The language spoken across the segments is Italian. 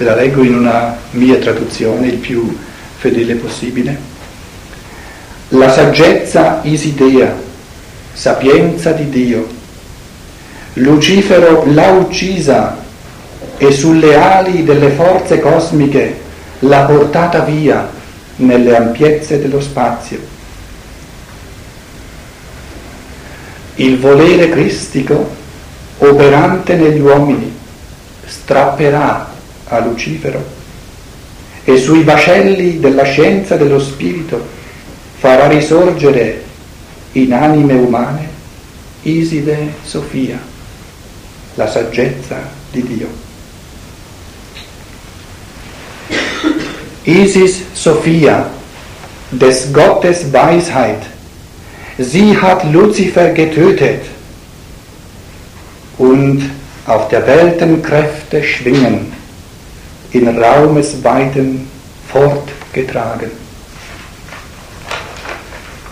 Ve la leggo in una mia traduzione, il più fedele possibile. La saggezza Isidea, sapienza di Dio. Lucifero l'ha uccisa e sulle ali delle forze cosmiche l'ha portata via nelle ampiezze dello spazio. Il volere cristico, operante negli uomini, strapperà a Lucifero e sui vascelli della scienza dello spirito farà risorgere in anime umane Iside Sofia, la saggezza di Dio. Isis Sophia, des Gottes Weisheit, sie hat Luzifer getötet und auf der Welten Kräfte schwingen, in Raumesweiten fortgetragen.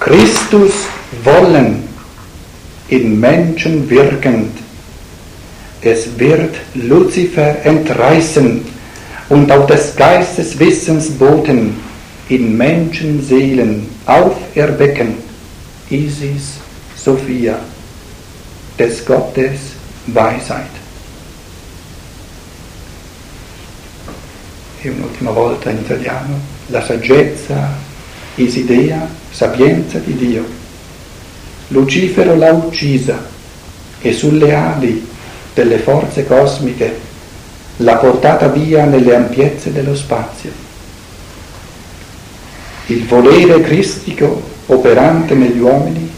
Christus wollen, in Menschen wirkend, es wird Luzifer entreißen, und auf des Geistes Wissensboten in Menschenseelen auferwecken, Isis Sophia, des Gottes Weisheit. E un'ultima volta in italiano, la saggezza, Isidea, sapienza di Dio. Lucifero l'ha uccisa e sulle ali delle forze cosmiche l'ha portata via nelle ampiezze dello spazio. Il volere cristico operante negli uomini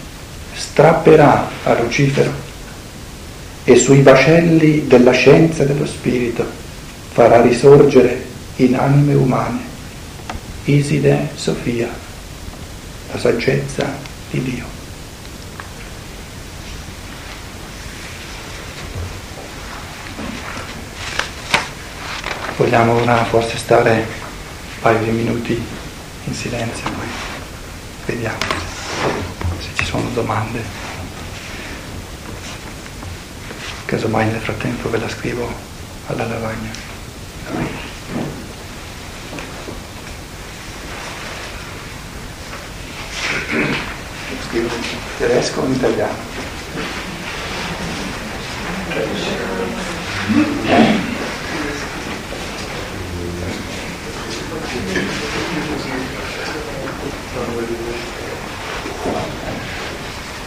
strapperà a Lucifero e sui vascelli della scienza dello spirito farà risorgere in anime umane Iside Sofia, la saggezza di Dio. Vogliamo ora forse stare un paio di minuti in silenzio, poi vediamo se ci sono domande. Casomai nel frattempo ve la scrivo alla lavagna. Scrivo in tedesco o in italiano?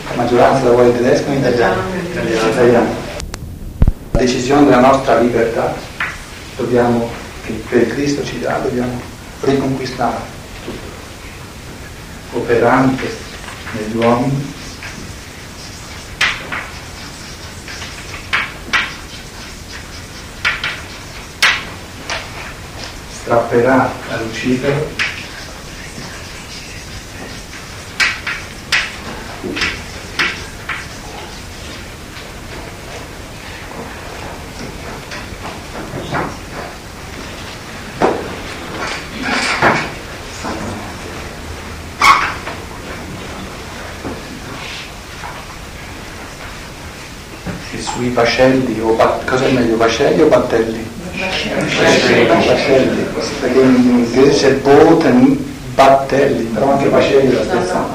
La maggioranza la vuole in tedesco o in italiano? Italiano. La decisione della nostra libertà dobbiamo, che per Cristo ci dà, dobbiamo riconquistare tutto. Operante negli uomini. Strapperà a Sui vascelli o bat- cosa è meglio, vascelli o battelli? Vascelli, perché in inglese c'è boten, battelli, però anche vascelli è la stessa.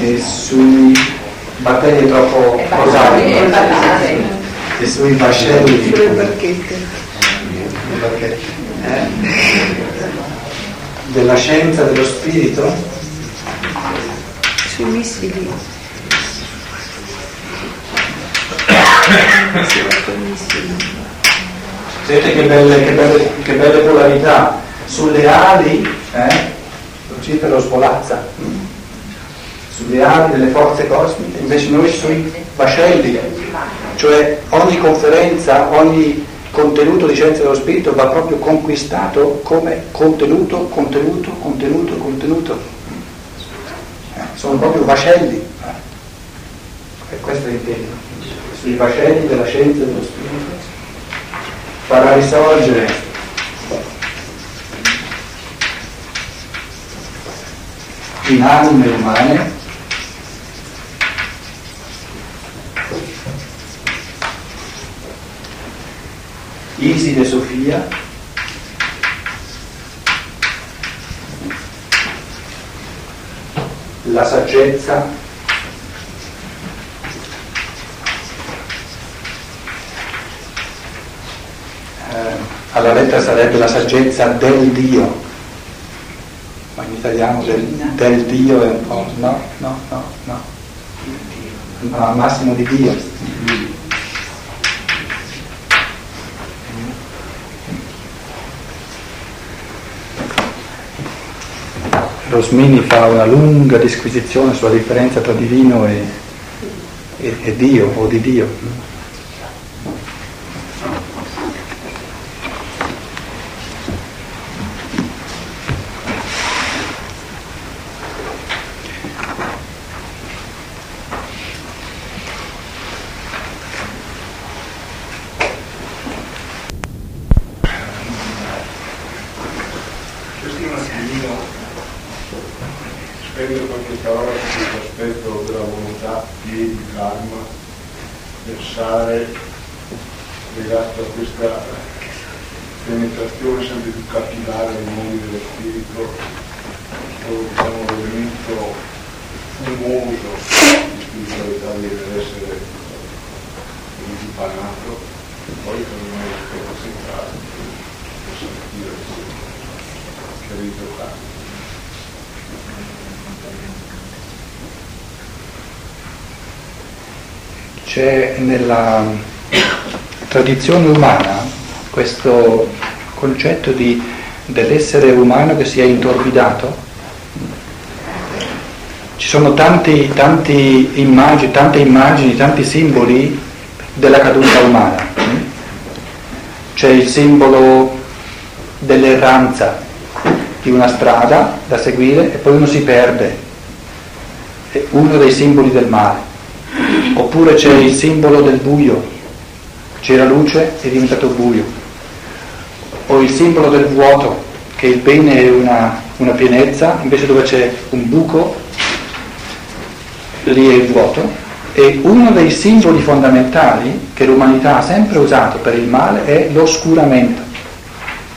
E sui battelli è troppo rosato. E sui vascelli. Sulle barchette. Eh? Della scienza dello spirito? Sui missili. Vedete che belle, che belle, che belle polarità. Sulle ali, eh, Lucifero svolazza, sulle ali delle forze cosmiche, invece noi sui vascelli, cioè ogni conferenza, ogni contenuto di scienza dello spirito va proprio conquistato come contenuto, contenuto, contenuto, contenuto. Eh, sono proprio vascelli. Eh. E questo è il sui vascelli della scienza dello spirito, farà risorgere in anime umane Iside Sofia, la saggezza, eh, alla lettera sarebbe la saggezza del Dio, ma in italiano del, del Dio è un po', no, no, no, no, no al massimo di Dio. Rosmini fa una lunga disquisizione sulla differenza tra divino e, e, e Dio o di Dio. spendere qualche parola su questo aspetto della volontà, piedi, calma, pensare legato a questa penetrazione sempre più capillare nei mondi dello spirito, questo diciamo, elemento fumoso di spiritualità deve essere impanato, poi cammino l'aspetto centrale, per sentire che avete fatto c'è nella tradizione umana questo concetto di, dell'essere umano che si è intorbidato. Ci sono tanti, tanti immagini, tante immagini, tanti simboli della caduta umana. C'è il simbolo dell'erranza di una strada da seguire e poi uno si perde. È uno dei simboli del male. Oppure c'è il simbolo del buio, c'era luce è diventato buio. O il simbolo del vuoto, che il bene è una, una pienezza, invece dove c'è un buco, lì è il vuoto. E uno dei simboli fondamentali che l'umanità ha sempre usato per il male è l'oscuramento,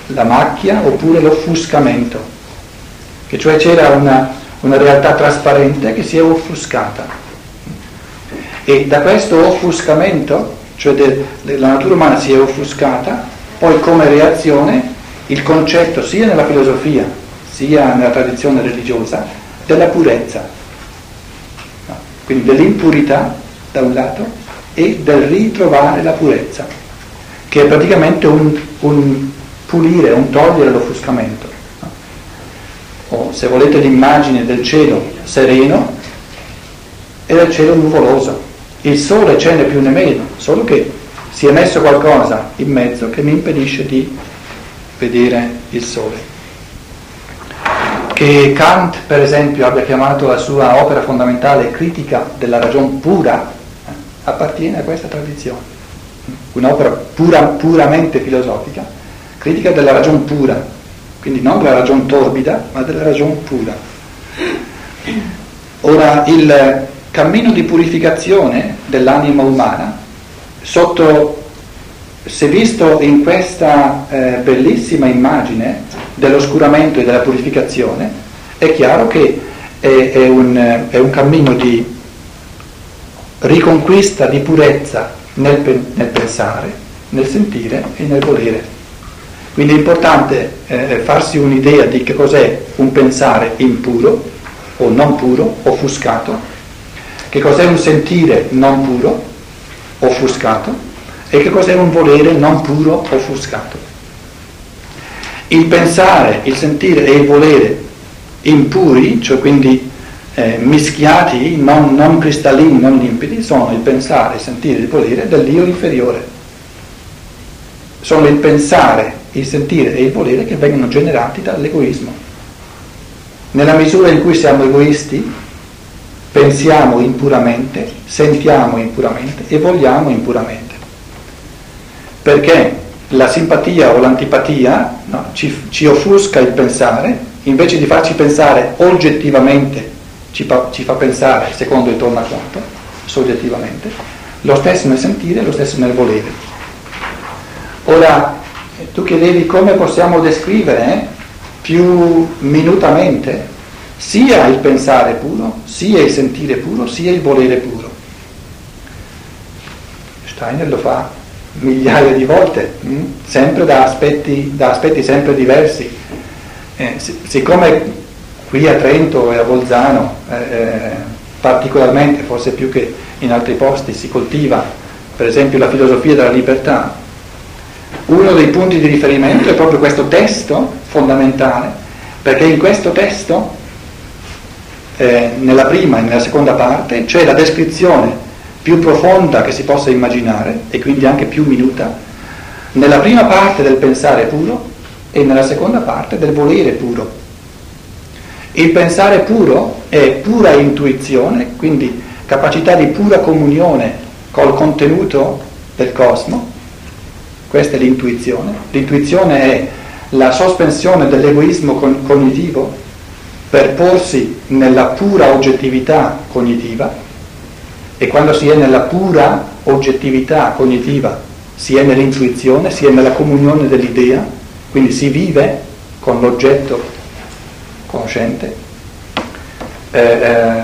la macchia oppure l'offuscamento, che cioè c'era una, una realtà trasparente che si è offuscata. E da questo offuscamento, cioè de, de, la natura umana si è offuscata, poi come reazione il concetto sia nella filosofia sia nella tradizione religiosa della purezza, no? quindi dell'impurità da un lato e del ritrovare la purezza, che è praticamente un, un pulire, un togliere l'offuscamento. O se volete l'immagine del cielo sereno e del cielo nuvoloso il sole c'è né più né meno, solo che si è messo qualcosa in mezzo che mi impedisce di vedere il sole. Che Kant, per esempio, abbia chiamato la sua opera fondamentale critica della ragione pura, eh, appartiene a questa tradizione. Un'opera pura, puramente filosofica, critica della ragione pura, quindi non della ragione torbida, ma della ragione pura. Ora, il, cammino di purificazione dell'anima umana, sotto, se visto in questa eh, bellissima immagine dell'oscuramento e della purificazione, è chiaro che è, è, un, è un, cammino di riconquista di purezza nel, nel, pensare, nel sentire e nel volere. Quindi è importante eh, farsi un'idea di che cos'è un pensare impuro o non puro, offuscato, che cos'è un sentire non puro, offuscato, e che cos'è un volere non puro, offuscato. Il pensare, il sentire e il volere impuri, cioè quindi eh, mischiati, non, non cristallini, non limpidi, sono il pensare, il sentire e il volere dell'io inferiore. Sono il pensare, il sentire e il volere che vengono generati dall'egoismo. Nella misura in cui siamo egoisti, pensiamo impuramente, sentiamo impuramente e vogliamo impuramente. Perché la simpatia o l'antipatia no, ci, ci, offusca il pensare, invece di farci pensare oggettivamente, ci fa, ci fa pensare secondo il tornaconto, soggettivamente, lo stesso nel sentire e lo stesso nel volere. Ora, tu chiedevi come possiamo descrivere più minutamente sia il pensare puro, sia il sentire puro, sia il volere puro. Steiner lo fa migliaia di volte? Mm, sempre da aspetti, da aspetti, sempre diversi. Eh, siccome qui a Trento e a Bolzano, eh, eh, particolarmente, forse più che in altri posti, si coltiva per esempio la filosofia della libertà, uno dei punti di riferimento è proprio questo testo fondamentale, perché in questo testo, eh, nella prima e nella seconda parte, c'è la descrizione più profonda che si possa immaginare e quindi anche più minuta, nella prima parte del pensare puro e nella seconda parte del volere puro. Il pensare puro è pura intuizione, quindi capacità di pura comunione col contenuto del cosmo, questa è l'intuizione. L'intuizione è la sospensione dell'egoismo cognitivo per porsi nella pura oggettività cognitiva e quando si è nella pura oggettività cognitiva, si è nell'intuizione, si è nella comunione dell'idea, quindi si vive con l'oggetto conoscente. Eh, eh,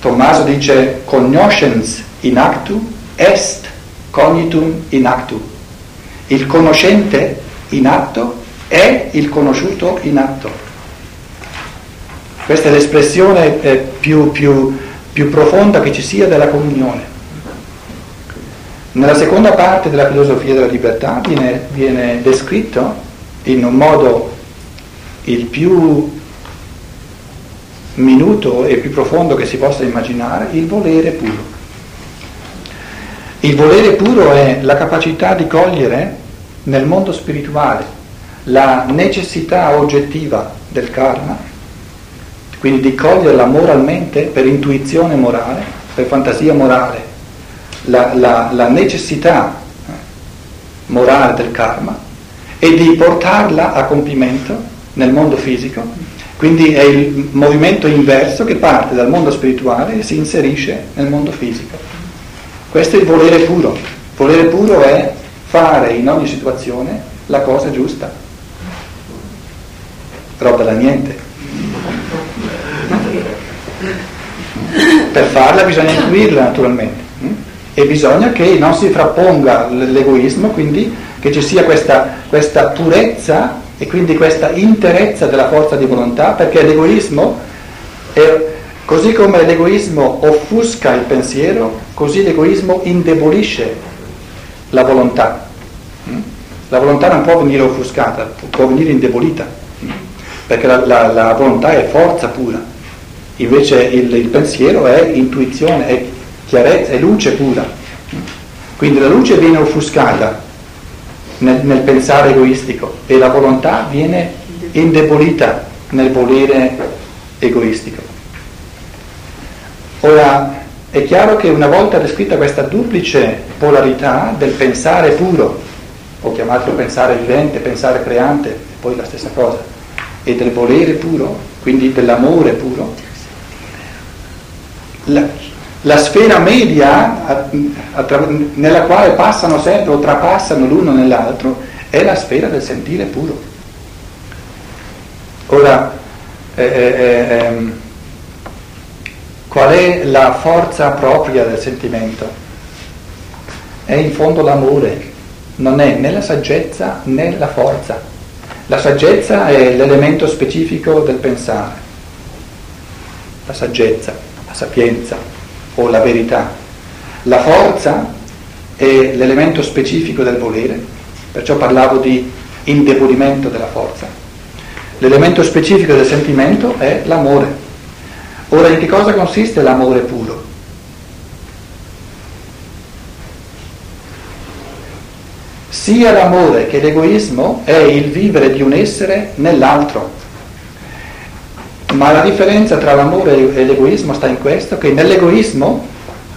Tommaso dice cognoscens in actu est cognitum in actu. Il conoscente in atto è il conosciuto in atto. Questa è l'espressione eh, più, più più profonda che ci sia della comunione. Nella seconda parte della filosofia della libertà viene, viene descritto in un modo il più minuto e più profondo che si possa immaginare il volere puro. Il volere puro è la capacità di cogliere nel mondo spirituale la necessità oggettiva del karma quindi di coglierla moralmente, per intuizione morale, per fantasia morale, la, la, la necessità eh, morale del karma e di portarla a compimento nel mondo fisico. Quindi è il movimento inverso che parte dal mondo spirituale e si inserisce nel mondo fisico. Questo è il volere puro. Volere puro è fare in ogni situazione la cosa giusta. Roba da niente. Per farla bisogna intuirla naturalmente mm? e bisogna che non si frapponga l'egoismo, quindi che ci sia questa, questa purezza e quindi questa interezza della forza di volontà, perché l'egoismo, è, così come l'egoismo offusca il pensiero, così l'egoismo indebolisce la volontà. Mm? La volontà non può venire offuscata, può venire indebolita, mm? perché la, la, la volontà è forza pura. Invece il, il pensiero è intuizione, è chiarezza, è luce pura. Quindi la luce viene offuscata nel, nel, pensare egoistico e la volontà viene indebolita nel volere egoistico. Ora, è chiaro che una volta descritta questa duplice polarità del pensare puro, o chiamato pensare vivente, pensare creante, poi la stessa cosa, e del volere puro, quindi dell'amore puro, la, la sfera media attra- nella quale passano sempre o trapassano l'uno nell'altro è la sfera del sentire puro. Ora, eh, eh, eh, ehm, qual è la forza propria del sentimento? È in fondo l'amore, non è né la saggezza né la forza. La saggezza è l'elemento specifico del pensare, la saggezza la sapienza o la verità. La forza è l'elemento specifico del volere, perciò parlavo di indebolimento della forza. L'elemento specifico del sentimento è l'amore. Ora in che cosa consiste l'amore puro? Sia l'amore che l'egoismo è il vivere di un essere nell'altro. Ma la differenza tra l'amore e l'egoismo sta in questo, che nell'egoismo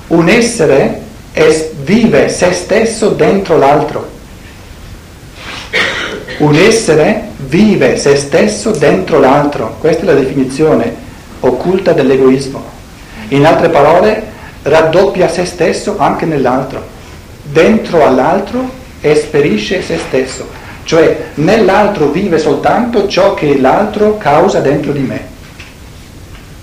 un essere è, vive se stesso dentro l'altro. Un essere vive se stesso dentro l'altro. Questa è la definizione occulta dell'egoismo. In altre parole, raddoppia se stesso anche nell'altro. Dentro all'altro esperisce se stesso, cioè nell'altro vive soltanto ciò che l'altro causa dentro di me.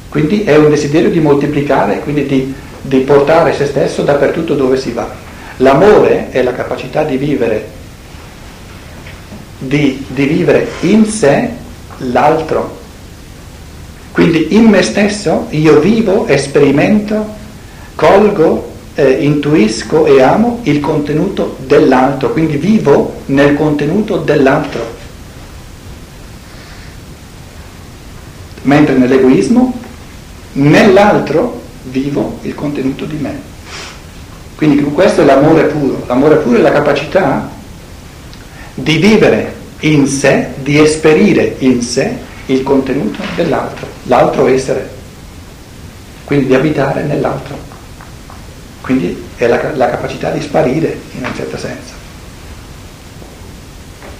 Quindi è un desiderio di moltiplicare, quindi di, di portare se stesso dappertutto dove si va. L'amore è la capacità di vivere, di, di vivere in sé l'altro. Quindi in me stesso io vivo, sperimento, colgo, eh, intuisco e amo il contenuto dell'altro, quindi vivo nel contenuto dell'altro. Mentre nell'egoismo nell'altro vivo il contenuto di me. Quindi questo è l'amore puro. L'amore puro è la capacità di vivere in sé, di esperire in sé il contenuto dell'altro, l'altro essere, quindi di abitare nell'altro. Quindi è la, la capacità di sparire in un certo senso.